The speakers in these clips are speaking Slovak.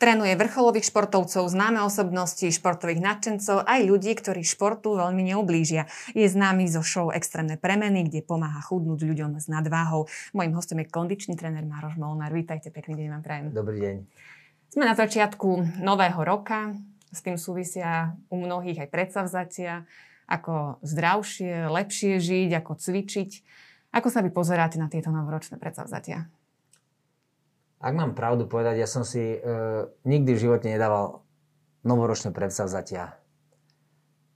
Trénuje vrcholových športovcov, známe osobnosti, športových nadšencov, aj ľudí, ktorí športu veľmi neublížia. Je známy zo show Extrémne premeny, kde pomáha chudnúť ľuďom s nadváhou. Mojím hostom je kondičný tréner Maroš Molnár. Vítajte, pekný deň vám prajem. Dobrý deň. Sme na začiatku nového roka, s tým súvisia u mnohých aj predsavzatia, ako zdravšie, lepšie žiť, ako cvičiť. Ako sa vy pozeráte na tieto novoročné predsavzatia? Ak mám pravdu povedať, ja som si e, nikdy v živote nedával novoročné predsavzatia.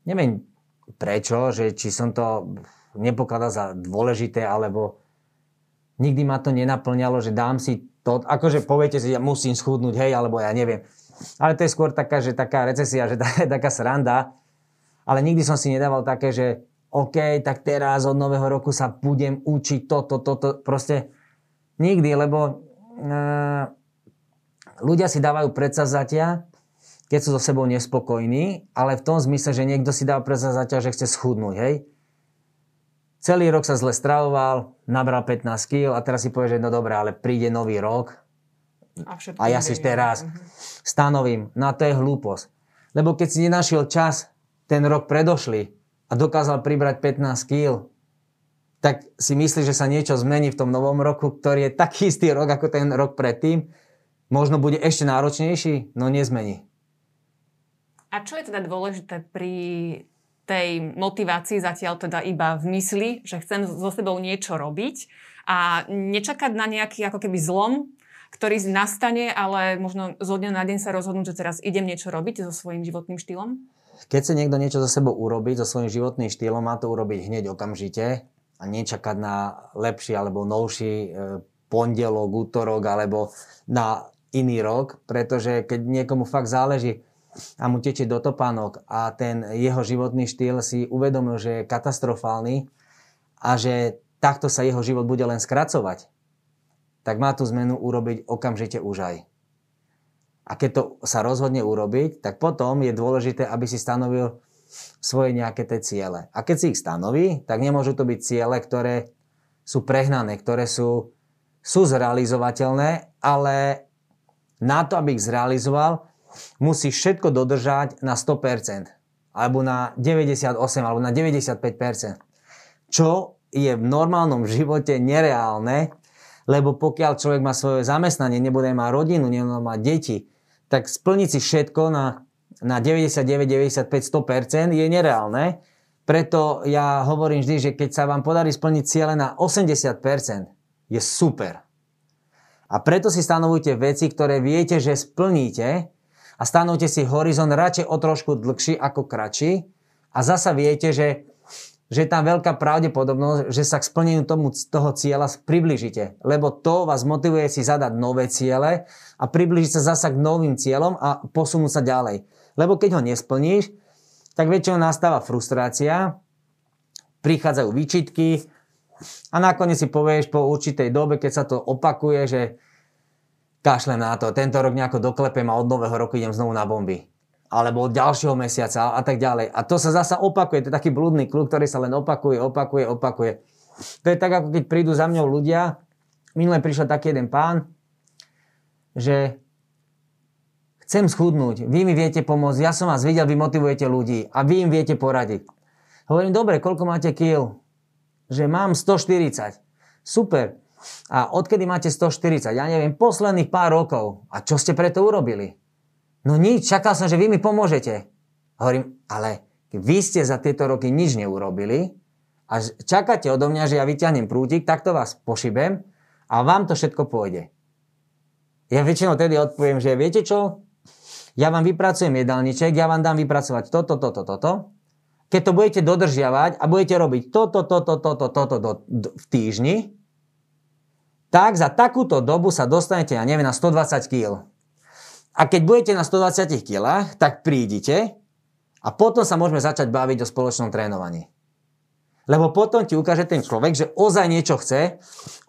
Neviem prečo, že či som to nepokladal za dôležité, alebo nikdy ma to nenaplňalo, že dám si to, akože poviete si, ja musím schudnúť, hej, alebo ja neviem. Ale to je skôr taká, že taká recesia, že tá, taká sranda. Ale nikdy som si nedával také, že OK, tak teraz od nového roku sa budem učiť toto, toto, proste nikdy, lebo ľudia si dávajú predsavzatia, keď sú so sebou nespokojní, ale v tom zmysle, že niekto si dáva predsavzatia, že chce schudnúť, hej? Celý rok sa zle stravoval, nabral 15 kg a teraz si povie, že no dobré, ale príde nový rok a, a ja si teraz mhm. stanovím. No a to je hlúposť. Lebo keď si nenašiel čas ten rok predošli a dokázal pribrať 15 kg, tak si myslí, že sa niečo zmení v tom novom roku, ktorý je taký istý rok ako ten rok predtým, možno bude ešte náročnejší, no nezmení. A čo je teda dôležité pri tej motivácii zatiaľ teda iba v mysli, že chcem so sebou niečo robiť a nečakať na nejaký ako keby zlom, ktorý nastane, ale možno zo dňa na deň sa rozhodnúť, že teraz idem niečo robiť so svojím životným štýlom? Keď chce niekto niečo so sebou urobiť, so svojím životným štýlom, má to urobiť hneď okamžite a nečakať na lepší alebo novší e, pondelok, útorok alebo na iný rok, pretože keď niekomu fakt záleží a mu tečie do topánok a ten jeho životný štýl si uvedomil, že je katastrofálny a že takto sa jeho život bude len skracovať, tak má tú zmenu urobiť okamžite už aj. A keď to sa rozhodne urobiť, tak potom je dôležité, aby si stanovil svoje nejaké tie ciele. A keď si ich stanoví, tak nemôžu to byť ciele, ktoré sú prehnané, ktoré sú, sú zrealizovateľné, ale na to, aby ich zrealizoval, musí všetko dodržať na 100%, alebo na 98, alebo na 95%. Čo je v normálnom živote nereálne, lebo pokiaľ človek má svoje zamestnanie, nebude mať rodinu, nebude mať deti, tak splniť si všetko na na 99, 95, 100% je nereálne. Preto ja hovorím vždy, že keď sa vám podarí splniť ciele na 80%, je super. A preto si stanovujte veci, ktoré viete, že splníte a stanovte si horizont radšej o trošku dlhší ako kratší a zasa viete, že, že je tam veľká pravdepodobnosť, že sa k splneniu tomu, toho cieľa približíte. Lebo to vás motivuje si zadať nové ciele a približiť sa zasa k novým cieľom a posunúť sa ďalej. Lebo keď ho nesplníš, tak väčšinou nastáva frustrácia, prichádzajú výčitky a nakoniec si povieš po určitej dobe, keď sa to opakuje, že kašlem na to, tento rok nejako doklepem a od nového roku idem znovu na bomby. Alebo od ďalšieho mesiaca a tak ďalej. A to sa zasa opakuje, to je taký blúdny klub, ktorý sa len opakuje, opakuje, opakuje. To je tak, ako keď prídu za mňou ľudia. Minule prišiel taký jeden pán, že Chcem schudnúť, vy mi viete pomôcť, ja som vás videl, vy motivujete ľudí a vy im viete poradiť. Hovorím, dobre, koľko máte kil? Že mám 140. Super. A odkedy máte 140? Ja neviem, posledných pár rokov. A čo ste preto urobili? No nič, čakal som, že vy mi pomôžete. Hovorím, ale vy ste za tieto roky nič neurobili a čakáte odo mňa, že ja vyťahnem prútik, takto vás pošibem a vám to všetko pôjde. Ja väčšinou tedy odpoviem, že viete čo, ja vám vypracujem jedálniček, ja vám dám vypracovať toto, toto, toto. Keď to budete dodržiavať a budete robiť toto, toto, toto, toto do, v týždni, tak za takúto dobu sa dostanete, ja neviem, na 120 kg. A keď budete na 120 kg, tak prídite a potom sa môžeme začať baviť o spoločnom trénovaní. Lebo potom ti ukáže ten človek, že ozaj niečo chce,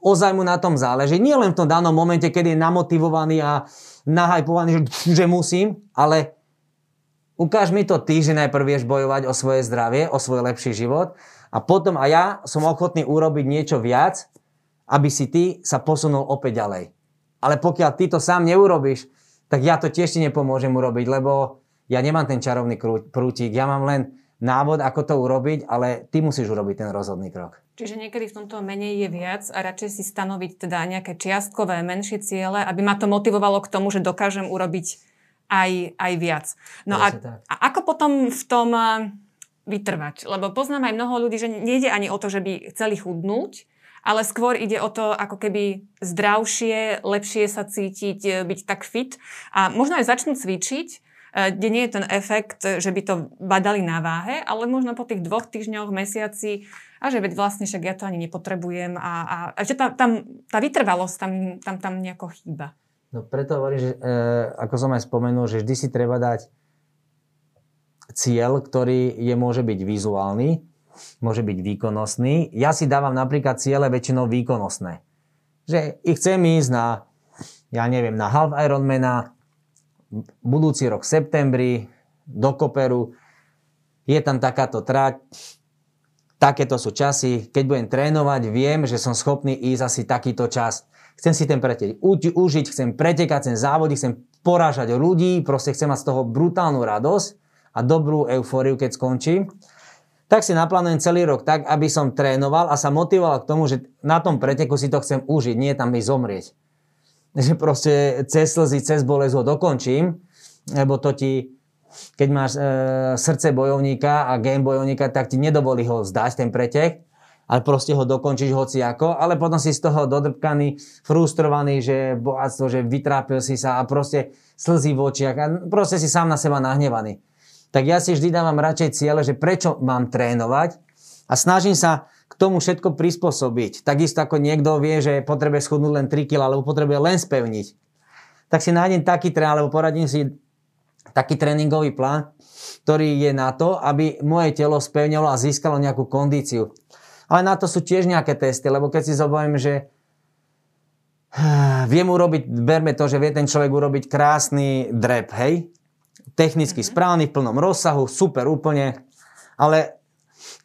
ozaj mu na tom záleží. Nie len v tom danom momente, kedy je namotivovaný a nahajpovaný, že, že musím, ale ukáž mi to ty, že najprv vieš bojovať o svoje zdravie, o svoj lepší život a potom a ja som ochotný urobiť niečo viac, aby si ty sa posunul opäť ďalej. Ale pokiaľ ty to sám neurobiš, tak ja to tiež ti nepomôžem urobiť, lebo ja nemám ten čarovný prútik, ja mám len návod, ako to urobiť, ale ty musíš urobiť ten rozhodný krok. Čiže niekedy v tomto menej je viac a radšej si stanoviť teda nejaké čiastkové, menšie ciele, aby ma to motivovalo k tomu, že dokážem urobiť aj, aj viac. No a, a ako potom v tom vytrvať? Lebo poznám aj mnoho ľudí, že nejde ani o to, že by chceli chudnúť, ale skôr ide o to, ako keby zdravšie, lepšie sa cítiť, e, byť tak fit a možno aj začnú cvičiť, kde nie je ten efekt, že by to badali na váhe, ale možno po tých dvoch týždňoch, mesiaci a že veď vlastne však ja to ani nepotrebujem a, a, a že tam, tam, tá vytrvalosť tam, tam, tam nejako chýba. No preto hovorím, že e, ako som aj spomenul, že vždy si treba dať cieľ, ktorý je, môže byť vizuálny, môže byť výkonnostný. Ja si dávam napríklad ciele väčšinou výkonnostné. Že ich chcem ísť na, ja neviem, na half Ironmana, budúci rok septembri, do Koperu, je tam takáto trať, takéto sú časy, keď budem trénovať, viem, že som schopný ísť asi takýto čas. Chcem si ten pretek užiť, chcem pretekať, chcem závodiť, chcem porážať ľudí, proste chcem mať z toho brutálnu radosť a dobrú eufóriu, keď skončím tak si naplánujem celý rok tak, aby som trénoval a sa motivoval k tomu, že na tom preteku si to chcem užiť, nie tam mi zomrieť. Že proste cez slzy, cez bolesť ho dokončím, lebo to ti, keď máš e, srdce bojovníka a game bojovníka, tak ti nedovolí ho zdať ten pretek, ale proste ho dokončíš hoci ako, ale potom si z toho dodrpkaný, frustrovaný, že bohatstvo, že vytrápil si sa a proste slzy v očiach a proste si sám na seba nahnevaný. Tak ja si vždy dávam radšej ciele, že prečo mám trénovať a snažím sa k tomu všetko prispôsobiť. Takisto ako niekto vie, že potrebuje schudnúť len 3 kg alebo potrebuje len spevniť. Tak si nájdem taký tréning, alebo poradím si taký tréningový plán, ktorý je na to, aby moje telo spevnilo a získalo nejakú kondíciu. Ale na to sú tiež nejaké testy, lebo keď si zoberiem, že viem urobiť, berme to, že vie ten človek urobiť krásny drep, hej? technicky mm-hmm. správny, v plnom rozsahu, super úplne, ale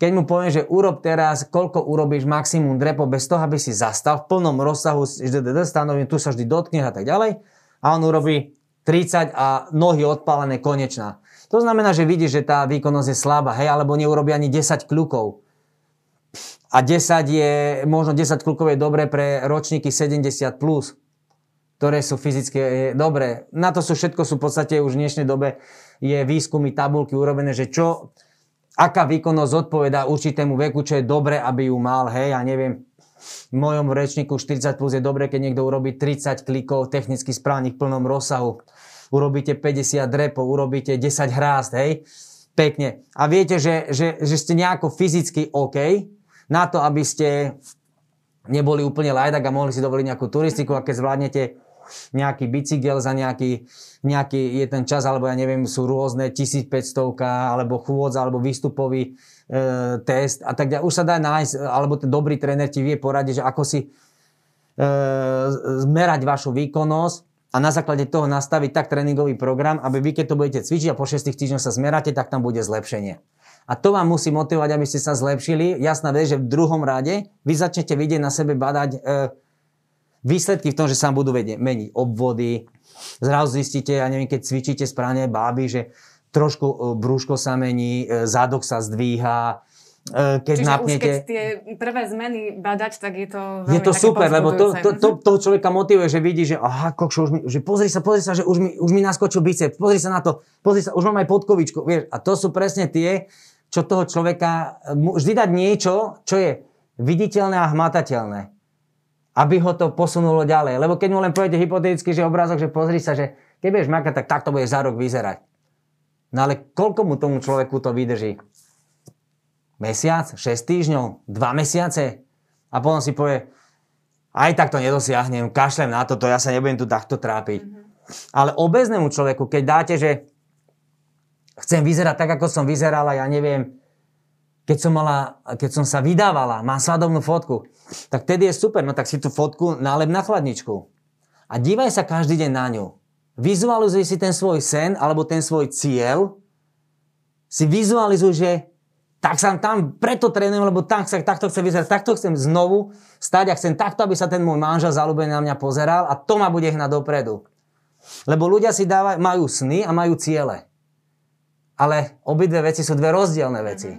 keď mu poviem, že urob teraz, koľko urobíš maximum drepo bez toho, aby si zastal v plnom rozsahu, stanovím, tu sa vždy dotkne a tak ďalej, a on urobí 30 a nohy odpálené konečná. To znamená, že vidíš, že tá výkonnosť je slabá, hej, alebo neurobi ani 10 kľukov. A 10 je, možno 10 kľukov je dobré pre ročníky 70+. Plus ktoré sú fyzicky dobré. Na to sú všetko, sú v podstate už v dnešnej dobe je výskumy, tabulky urobené, že čo, aká výkonnosť odpovedá určitému veku, čo je dobre, aby ju mal, hej, ja neviem, v mojom rečníku 40 plus je dobre, keď niekto urobí 30 klikov technicky správnych v plnom rozsahu. Urobíte 50 drepov, urobíte 10 hrást, hej, pekne. A viete, že, že, že ste nejako fyzicky OK na to, aby ste neboli úplne lajdak a mohli si dovoliť nejakú turistiku a keď zvládnete nejaký bicykel za nejaký, nejaký je ten čas, alebo ja neviem, sú rôzne 1500 alebo chôdza, alebo výstupový e, test a tak ďalej. Už sa dá nájsť, alebo ten dobrý tréner ti vie poradiť, že ako si e, zmerať vašu výkonnosť a na základe toho nastaviť tak tréningový program, aby vy keď to budete cvičiť a po 6 týždňoch sa zmeráte, tak tam bude zlepšenie. A to vám musí motivovať, aby ste sa zlepšili. Jasná vec, že v druhom rade vy začnete vidieť na sebe badať e, výsledky v tom, že sa budú vedieť, meniť obvody. Zrazu zistíte, ja neviem, keď cvičíte správne báby, že trošku e, brúško sa mení, e, zádok sa zdvíha, e, keď Čiže napnete... už keď tie prvé zmeny badať, tak je to Je to super, lebo to, to, to, toho človeka motivuje, že vidí, že aha, kokšo, už mi, že pozri sa, pozri sa, že už mi, už mi naskočil biceps, pozri sa na to, pozri sa, už mám aj podkovičku, vieš. A to sú presne tie, čo toho človeka, vždy dať niečo, čo je viditeľné a hmatateľné aby ho to posunulo ďalej. Lebo keď mu len poviete hypoteticky, že obrázok, že pozri sa, že keď budeš makať, tak takto bude za rok vyzerať. No ale koľko mu tomu človeku to vydrží? Mesiac? 6 týždňov? 2 mesiace? A potom si povie, aj tak to nedosiahnem, kašlem na toto, ja sa nebudem tu takto trápiť. Mm-hmm. Ale obeznému človeku, keď dáte, že chcem vyzerať tak, ako som vyzerala, ja neviem, keď som, mala, keď som sa vydávala, mám svadobnú fotku, tak tedy je super, no tak si tú fotku nálep na chladničku. A dívaj sa každý deň na ňu. Vizualizuj si ten svoj sen alebo ten svoj cieľ. Si vizualizuj, že tak sa tam preto trénujem, lebo tak sa, takto chcem vyzerať, takto chcem znovu stať a chcem takto, aby sa ten môj manžel zalúbený na mňa pozeral a to ma bude hnať dopredu. Lebo ľudia si dávajú, majú sny a majú ciele. Ale obidve veci sú dve rozdielne veci.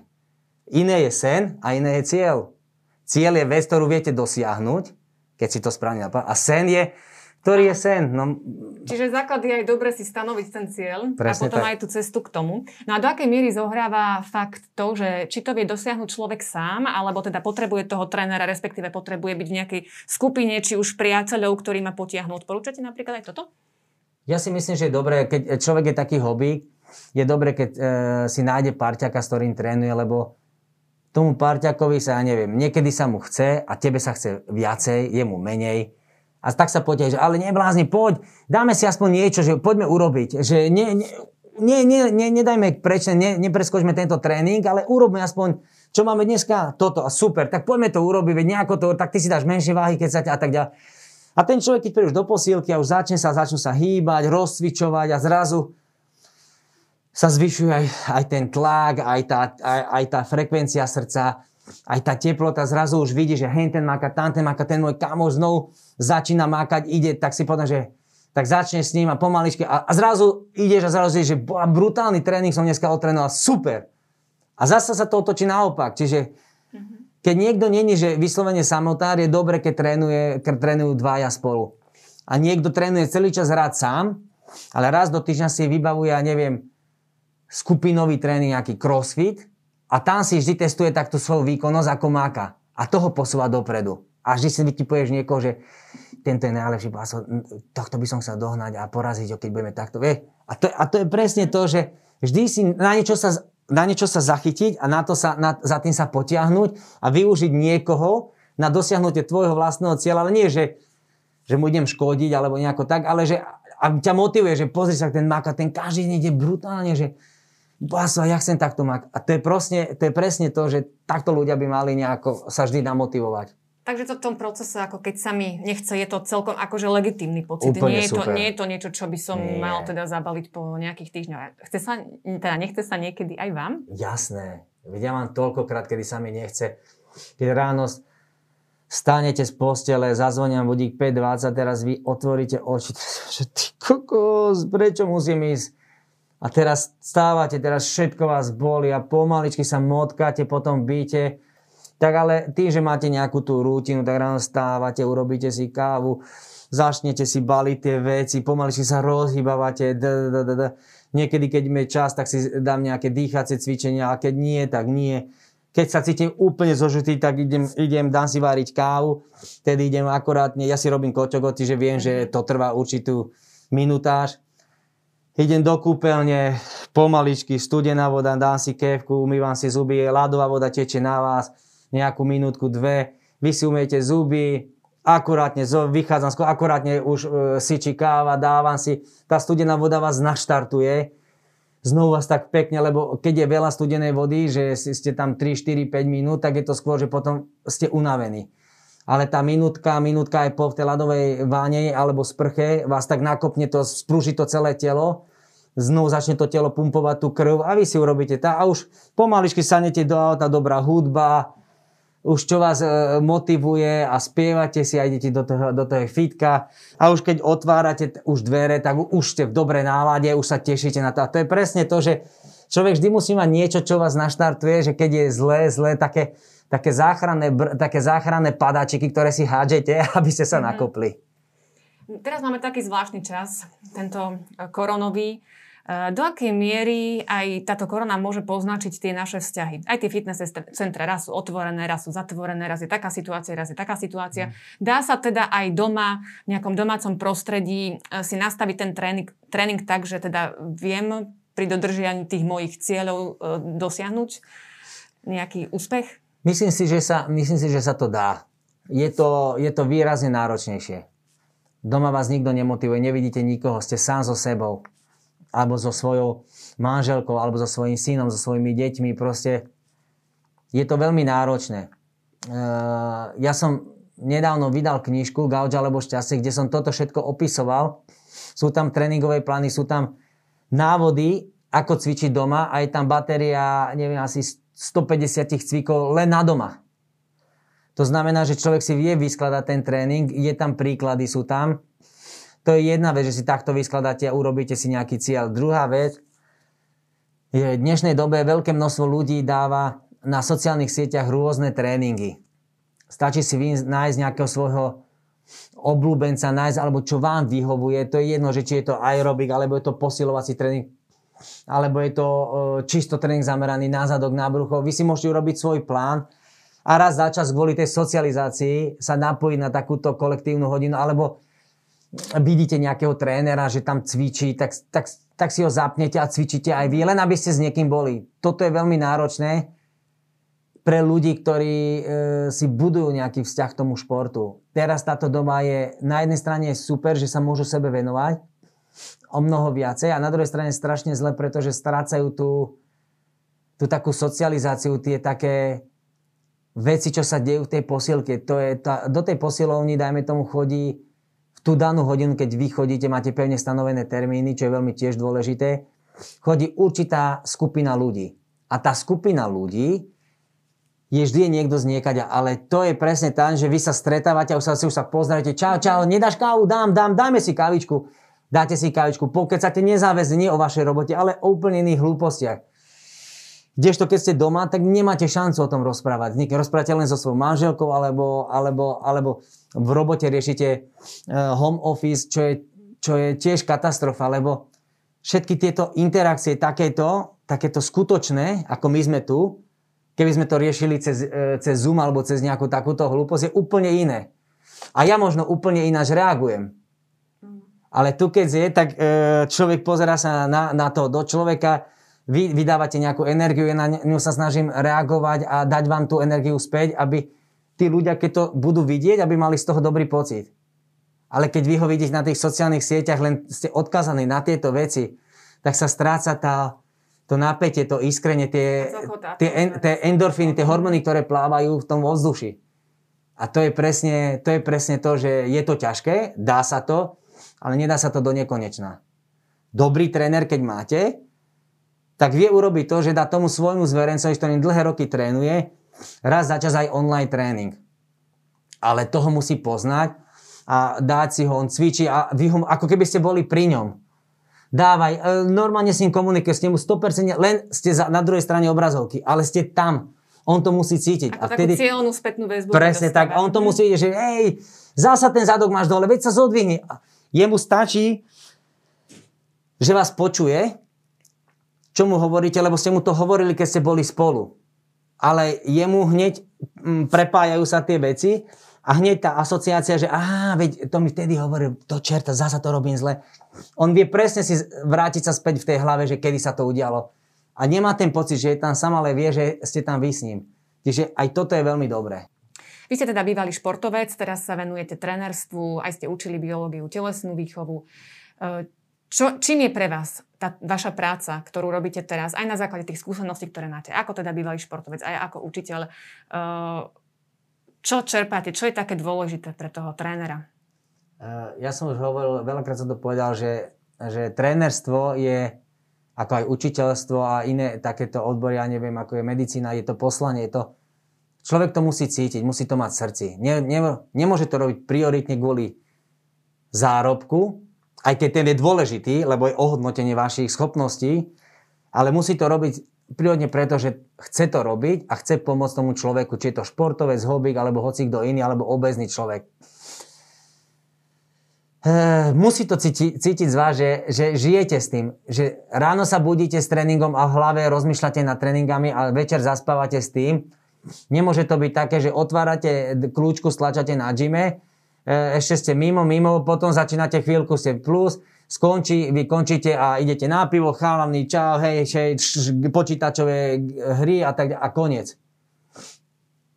Iné je sen a iné je cieľ. Cieľ je vec, ktorú viete dosiahnuť, keď si to správne napadá. A sen je, ktorý je sen. No, Čiže základ je aj dobre si stanoviť ten cieľ Presne a potom tak. aj tú cestu k tomu. No a do akej miery zohráva fakt to, že či to vie dosiahnuť človek sám, alebo teda potrebuje toho trénera, respektíve potrebuje byť v nejakej skupine, či už priateľov, ktorí ma potiahnú. Odporúčate napríklad aj toto? Ja si myslím, že je dobré, keď človek je taký hobby, je dobré, keď e, si nájde parťaka, s ktorým trénuje, lebo tomu parťakovi sa, ja neviem, niekedy sa mu chce a tebe sa chce viacej, jemu menej. A tak sa poďte, že ale neblázni, poď, dáme si aspoň niečo, že poďme urobiť, že nie, nie, nie, nie, nedajme preč, ne, nepreskočme tento tréning, ale urobme aspoň, čo máme dneska, toto a super, tak poďme to urobiť, veď nejako to, tak ty si dáš menšie váhy, keď sa ťa a tak ďalej. A ten človek, keď príde už do posílky a už začne sa, začnú sa hýbať, rozcvičovať a zrazu sa zvyšuje aj, aj ten tlak, aj tá, aj, aj tá frekvencia srdca, aj tá teplota, zrazu už vidí, že hen ten máka, tam ten máka, ten môj kamoš znovu začína mákať, ide, tak si potom, že tak začne s ním a pomaličky a, a zrazu ideš a zrazu ideš, že brutálny tréning som dneska otrénoval, super. A zase sa to otočí naopak, čiže keď niekto není, že vyslovene samotár, je dobre, keď trénuje, keď trénujú dvaja spolu. A niekto trénuje celý čas rád sám, ale raz do týždňa si vybavuje, ja neviem, skupinový tréning, nejaký crossfit a tam si vždy testuje takto svoju výkonnosť ako máka. A toho posúva dopredu. A vždy si vytipuješ niekoho, že tento je najlepší pásov, tohto by som chcel dohnať a poraziť ho, keď budeme takto. Vie? A, to, a to je presne to, že vždy si na niečo sa, na niečo sa zachytiť a na to sa, na, za tým sa potiahnuť a využiť niekoho na dosiahnutie tvojho vlastného cieľa, ale nie, že, že mu idem škodiť alebo nejako tak, ale že a ťa motivuje, že pozri sa, ten máka, ten každý deň ide brutálne, že Baso, ja chcem takto mať. A to je, presne, to je presne to, že takto ľudia by mali nejako sa vždy namotivovať. Takže to v tom procese, ako keď sa mi nechce, je to celkom akože legitímny pocit. Úplne nie, je to, super. nie je to niečo, čo by som Nie. mal teda zabaliť po nejakých týždňoch. Chce sa, teda nechce sa niekedy aj vám? Jasné. Veď ja mám toľkokrát, kedy sa mi nechce. Keď ráno stanete z postele, zazvoniam budík 5.20, teraz vy otvoríte oči, že ty kokos, prečo musím ísť? A teraz stávate, teraz všetko vás boli a pomaličky sa motkáte po tom byte. Tak ale tým, že máte nejakú tú rutinu, tak ráno stávate, urobíte si kávu, začnete si baliť tie veci, pomaličky sa d- Niekedy, keď mi je čas, tak si dám nejaké dýchacie cvičenia, a keď nie, tak nie. Keď sa cítim úplne zožitý, tak idem, idem dám si váriť kávu, tedy idem akorátne, ja si robím kočogoty, že viem, že to trvá určitú minutáž. Idem do kúpeľne, pomaličky, studená voda, dám si kevku, umývam si zuby, ľadová voda teče na vás, nejakú minútku, dve, vy si umiete zuby, akurátne, vychádzam, akurátne už e, syčí káva, dávam si, tá studená voda vás naštartuje, znovu vás tak pekne, lebo keď je veľa studenej vody, že ste tam 3, 4, 5 minút, tak je to skôr, že potom ste unavení. Ale tá minútka, minútka aj po tej ľadovej váne alebo sprche vás tak nakopne to, sprúži to celé telo, znovu začne to telo pumpovať tú krv a vy si urobíte tá a už pomaličky sanete do auta, dobrá hudba, už čo vás e, motivuje a spievate si a idete do toho, do toho fitka a už keď otvárate už dvere, tak už ste v dobrej nálade, už sa tešíte na to. A to je presne to, že človek vždy musí mať niečo, čo vás naštartuje, že keď je zlé, zlé, také, také, záchranné, br- také záchranné padáčiky, ktoré si hádžete, aby ste sa nakopli. Teraz máme taký zvláštny čas, tento e, koronový. E, Do akej miery aj táto korona môže poznačiť tie naše vzťahy? Aj tie fitness centra raz sú otvorené, raz sú zatvorené, raz je taká situácia, raz je taká situácia. Dá sa teda aj doma, v nejakom domácom prostredí e, si nastaviť ten tréning, tréning tak, že teda viem pri dodržianí tých mojich cieľov dosiahnuť nejaký úspech? Myslím si, že sa, myslím si, že sa to dá. Je to, je to výrazne náročnejšie. Doma vás nikto nemotivuje, nevidíte nikoho, ste sám so sebou. Alebo so svojou manželkou, alebo so svojím synom, so svojimi deťmi. Proste je to veľmi náročné. Uh, ja som nedávno vydal knižku Gauč alebo šťastie, kde som toto všetko opisoval. Sú tam tréningové plány, sú tam návody, ako cvičiť doma a je tam batéria, neviem, asi 150 cvikov len na doma. To znamená, že človek si vie vyskladať ten tréning, je tam príklady, sú tam. To je jedna vec, že si takto vyskladáte a urobíte si nejaký cieľ. Druhá vec je, v dnešnej dobe veľké množstvo ľudí dáva na sociálnych sieťach rôzne tréningy. Stačí si nájsť nejakého svojho obľúbenca, nájsť, alebo čo vám vyhovuje. To je jedno, že či je to aerobik, alebo je to posilovací tréning, alebo je to e, čisto tréning zameraný na zadok, na brucho. Vy si môžete urobiť svoj plán a raz za čas kvôli tej socializácii sa napojiť na takúto kolektívnu hodinu, alebo vidíte nejakého trénera, že tam cvičí, tak, tak, tak si ho zapnete a cvičíte aj vy, len aby ste s niekým boli. Toto je veľmi náročné pre ľudí, ktorí e, si budujú nejaký vzťah k tomu športu. Teraz táto doba je na jednej strane super, že sa môžu sebe venovať o mnoho viacej. A na druhej strane strašne zle, pretože strácajú tú, tú takú socializáciu, tie také veci, čo sa dejú v tej posielke. To je tá, do tej posilovny, dajme tomu, chodí tú danú hodinu, keď vy chodíte, máte pevne stanovené termíny, čo je veľmi tiež dôležité, chodí určitá skupina ľudí. A tá skupina ľudí je vždy niekto z niekaďa, ale to je presne tam, že vy sa stretávate a už sa, už sa pozriete, čau, čau, nedáš kávu, dám, dám, dajme si kávičku, dáte si kávičku, pokecate nezáväzne, nie o vašej robote, ale o úplne iných hlúpostiach. Kdežto keď ste doma, tak nemáte šancu o tom rozprávať. Niekedy rozprávate len so svojou manželkou, alebo, alebo, alebo v robote riešite e, home office, čo je, čo je tiež katastrofa, lebo všetky tieto interakcie takéto, takéto skutočné, ako my sme tu, keby sme to riešili cez, e, cez Zoom alebo cez nejakú takúto hlúposť, je úplne iné. A ja možno úplne ináč reagujem. Ale tu keď je, tak e, človek pozera sa na, na to do človeka, vy vydávate nejakú energiu, ja na ňu sa snažím reagovať a dať vám tú energiu späť, aby tí ľudia, keď to budú vidieť, aby mali z toho dobrý pocit. Ale keď vy ho vidíte na tých sociálnych sieťach, len ste odkazaní na tieto veci, tak sa stráca tá, to napätie, to iskrenie, tie, tie, en, tie endorfíny, tie hormóny, ktoré plávajú v tom vzduši. A to je, presne, to je presne to, že je to ťažké, dá sa to, ale nedá sa to do nekonečna. Dobrý tréner, keď máte, tak vie urobiť to, že dá tomu svojmu zverencovi, ktorým dlhé roky trénuje, raz za čas aj online tréning. Ale toho musí poznať a dať si ho, on cvičí a vy ho, ako keby ste boli pri ňom. Dávaj, e, normálne s ním komunikuje, s ním 100%, len ste za, na druhej strane obrazovky, ale ste tam. On to musí cítiť. Ako a vtedy, takú cieľnú spätnú väzbu. Presne tak. A on to musí vidieť, že hej, zasa ten zadok máš dole, veď sa zodvihni. Jemu stačí, že vás počuje, čo mu hovoríte, lebo ste mu to hovorili, keď ste boli spolu ale jemu hneď mm, prepájajú sa tie veci a hneď tá asociácia, že aha, veď to mi vtedy hovoril, to čerta, zasa to robím zle. On vie presne si vrátiť sa späť v tej hlave, že kedy sa to udialo. A nemá ten pocit, že je tam sám, ale vie, že ste tam vy s ním. Čiže aj toto je veľmi dobré. Vy ste teda bývalý športovec, teraz sa venujete trenerstvu, aj ste učili biológiu, telesnú výchovu. E, čo, čím je pre vás tá vaša práca, ktorú robíte teraz, aj na základe tých skúseností, ktoré máte, ako teda bývalý športovec, aj ako učiteľ, uh, čo čerpáte, čo je také dôležité pre toho trénera? Uh, ja som už hovoril, veľakrát som to povedal, že, že trénerstvo je ako aj učiteľstvo a iné takéto odbory, ja neviem, ako je medicína, je to poslanie, je to, človek to musí cítiť, musí to mať v srdci. Ne, ne, nemôže to robiť prioritne kvôli zárobku, aj keď ten je dôležitý, lebo je ohodnotenie vašich schopností, ale musí to robiť prírodne preto, že chce to robiť a chce pomôcť tomu človeku, či je to športovec, hobík, alebo hoci kto iný, alebo obezný človek. E, musí to cíti, cítiť z vás, že, že žijete s tým, že ráno sa budíte s tréningom a v hlave rozmýšľate nad tréningami a večer zaspávate s tým. Nemôže to byť také, že otvárate kľúčku, stlačate na gyme ešte ste mimo, mimo, potom začínate chvíľku, ste plus, skončí, vy končíte a idete na pivo, chalani, čau, hej, hej, počítačové hry a tak a koniec.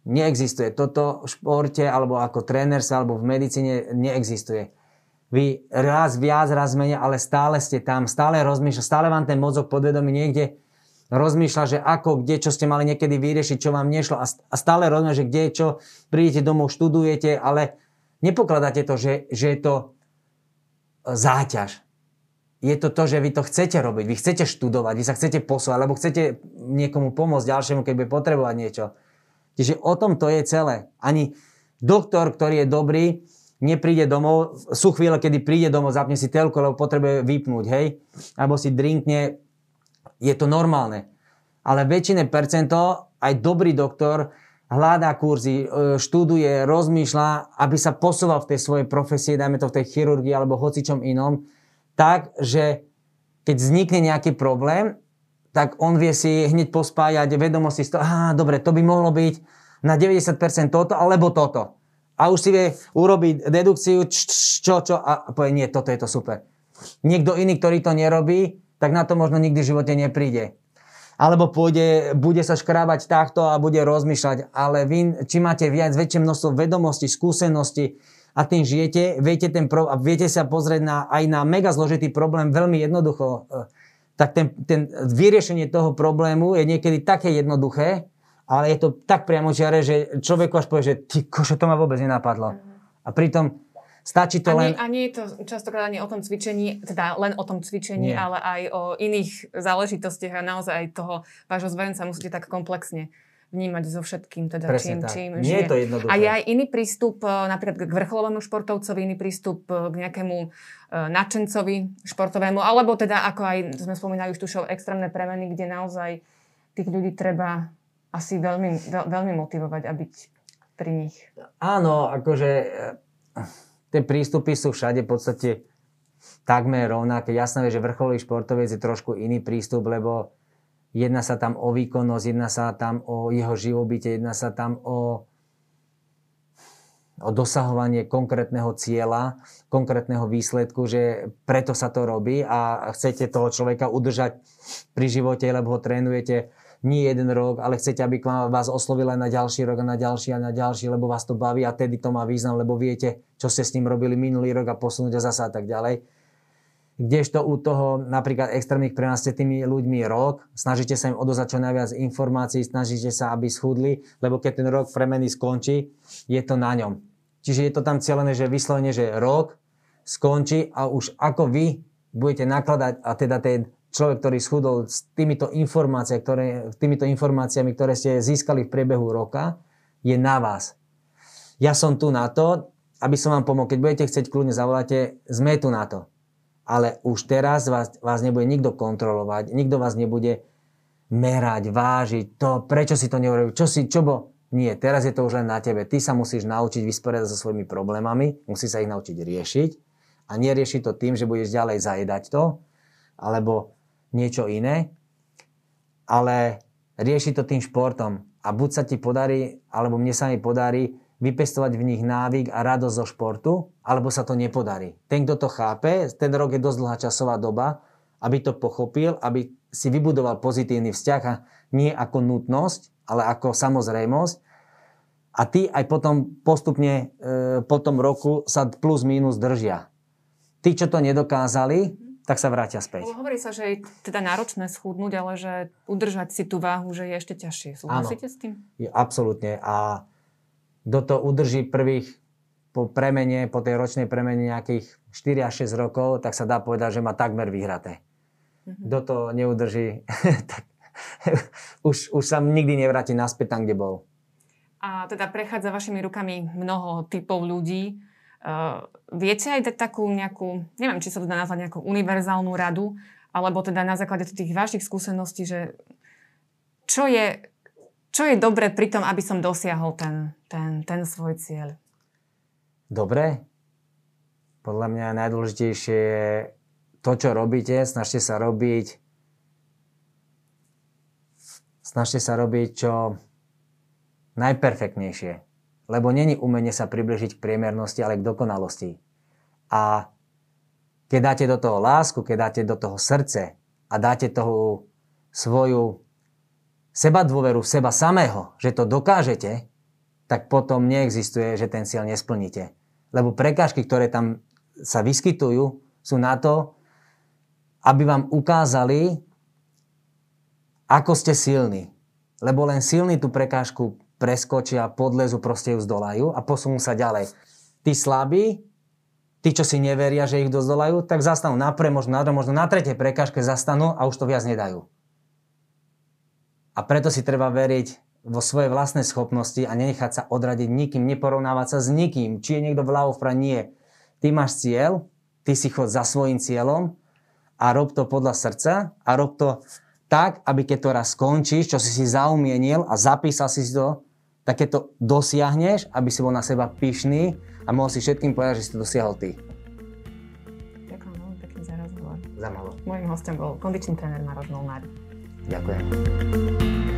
Neexistuje. Toto v športe, alebo ako tréner sa, alebo v medicíne neexistuje. Vy raz viac, raz menej, ale stále ste tam, stále rozmýšľa, stále vám ten mozog podvedomí niekde rozmýšľa, že ako, kde, čo ste mali niekedy vyriešiť, čo vám nešlo a stále rozmýšľa, že kde, čo, prídete domov, študujete, ale nepokladáte to, že, že je to e, záťaž. Je to to, že vy to chcete robiť, vy chcete študovať, vy sa chcete posúvať, alebo chcete niekomu pomôcť ďalšiemu, keď bude potrebovať niečo. Čiže o tom to je celé. Ani doktor, ktorý je dobrý, nepríde domov, sú chvíle, kedy príde domov, zapne si telku, lebo potrebuje vypnúť, hej, alebo si drinkne, je to normálne. Ale väčšine percento, aj dobrý doktor, hľadá kurzy, e, študuje, rozmýšľa, aby sa posúval v tej svojej profesie, dajme to v tej chirurgii alebo hocičom inom, tak, že keď vznikne nejaký problém, tak on vie si hneď pospájať vedomosti z toho, aha, dobre, to by mohlo byť na 90% toto alebo toto a už si vie urobiť dedukciu, čo, čo a povie, nie, toto je to super. Niekto iný, ktorý to nerobí, tak na to možno nikdy v živote nepríde. Alebo pôjde, bude sa škrábať takto a bude rozmýšľať, ale vy, či máte viac, väčšie množstvo vedomostí, skúseností a tým žijete, viete, ten pro, a viete sa pozrieť na, aj na mega zložitý problém veľmi jednoducho, eh, tak ten, ten vyriešenie toho problému je niekedy také jednoduché, ale je to tak priamočiare, že človeku až povie, že ty košo, to ma vôbec nenapadlo. A pritom stačí to a nie, len... A nie je to častokrát ani o tom cvičení, teda len o tom cvičení, nie. ale aj o iných záležitostiach a naozaj aj toho vášho zverenca musíte tak komplexne vnímať so všetkým, teda Presne čím, tak. čím Nie je to jednoduché. A je aj iný prístup e, napríklad k vrcholovému športovcovi, iný prístup e, k nejakému e, nadšencovi športovému, alebo teda ako aj sme spomínali už tu extrémne premeny, kde naozaj tých ľudí treba asi veľmi, veľ, veľmi motivovať a byť pri nich. Áno, akože tie prístupy sú všade v podstate takmer rovnaké. Jasné že vrcholový športovec je trošku iný prístup, lebo jedná sa tam o výkonnosť, jedná sa tam o jeho živobytie, jedná sa tam o, o dosahovanie konkrétneho cieľa, konkrétneho výsledku, že preto sa to robí a chcete toho človeka udržať pri živote, lebo ho trénujete nie jeden rok, ale chcete, aby vás oslovil aj na ďalší rok a na ďalší a na ďalší, lebo vás to baví a tedy to má význam, lebo viete, čo ste s ním robili minulý rok a posunúť a zasa a tak ďalej. Kdežto u toho napríklad extrémnych pre nás ste tými ľuďmi rok, snažíte sa im odozať čo najviac informácií, snažíte sa, aby schudli, lebo keď ten rok premeny skončí, je to na ňom. Čiže je to tam celené, že vyslovene, že rok skončí a už ako vy budete nakladať a teda ten človek, ktorý schudol s týmito, informáciami, ktoré, týmito informáciami, ktoré ste získali v priebehu roka, je na vás. Ja som tu na to, aby som vám pomohol. Keď budete chcieť, kľudne zavoláte, sme tu na to. Ale už teraz vás, vás nebude nikto kontrolovať, nikto vás nebude merať, vážiť to, prečo si to neurobil, čo si, čo bo... Nie, teraz je to už len na tebe. Ty sa musíš naučiť vysporiadať so svojimi problémami, musíš sa ich naučiť riešiť a neriešiť to tým, že budeš ďalej zajedať to, alebo niečo iné, ale rieši to tým športom. A buď sa ti podarí, alebo mne sa mi podarí vypestovať v nich návyk a radosť zo športu, alebo sa to nepodarí. Ten, kto to chápe, ten rok je dosť dlhá časová doba, aby to pochopil, aby si vybudoval pozitívny vzťah a nie ako nutnosť, ale ako samozrejmosť. A ty aj potom postupne e, po tom roku sa plus minus držia. Tí, čo to nedokázali, tak sa vrátia späť. Hovorí sa, že je teda náročné schudnúť, ale že udržať si tú váhu, že je ešte ťažšie. Súhlasíte s tým? Absolútne. A kto to udrží prvých po premene, po tej ročnej premene nejakých 4 až 6 rokov, tak sa dá povedať, že má takmer vyhraté. Mm-hmm. Kto to neudrží, tak už, už sa nikdy nevráti naspäť tam, kde bol. A teda prechádza vašimi rukami mnoho typov ľudí. Uh, viete aj dať takú nejakú, neviem, či sa to dá nazvať nejakú univerzálnu radu, alebo teda na základe tých vašich skúseností, že čo je, čo je dobré pri tom, aby som dosiahol ten, ten, ten svoj cieľ? Dobre? Podľa mňa najdôležitejšie je to, čo robíte, snažte sa robiť snažte sa robiť čo najperfektnejšie lebo není umenie sa približiť k priemernosti, ale k dokonalosti. A keď dáte do toho lásku, keď dáte do toho srdce a dáte toho svoju seba dôveru v seba samého, že to dokážete, tak potom neexistuje, že ten cieľ nesplníte. Lebo prekážky, ktoré tam sa vyskytujú, sú na to, aby vám ukázali, ako ste silní. Lebo len silní tú prekážku preskočia, podlezu, proste ju zdolajú a posunú sa ďalej. Tí slabí, tí, čo si neveria, že ich dozdolajú, tak zastanú na pre, možno na druhom, možno na tretej prekážke zastanú a už to viac nedajú. A preto si treba veriť vo svojej vlastnej schopnosti a nenechať sa odradiť nikým, neporovnávať sa s nikým, či je niekto vľavo vpravo, nie. Ty máš cieľ, ty si chod za svojim cieľom a rob to podľa srdca a rob to tak, aby keď to raz skončíš, čo si si zaumienil a zapísal si to, tak keď to dosiahneš, aby si bol na seba pyšný a mohol si všetkým povedať, že si to dosiahol ty. Ďakujem veľmi pekne za rozhovor. Za malo. Mojím hostom bol kondičný tréner Maroš Molnár. Ďakujem.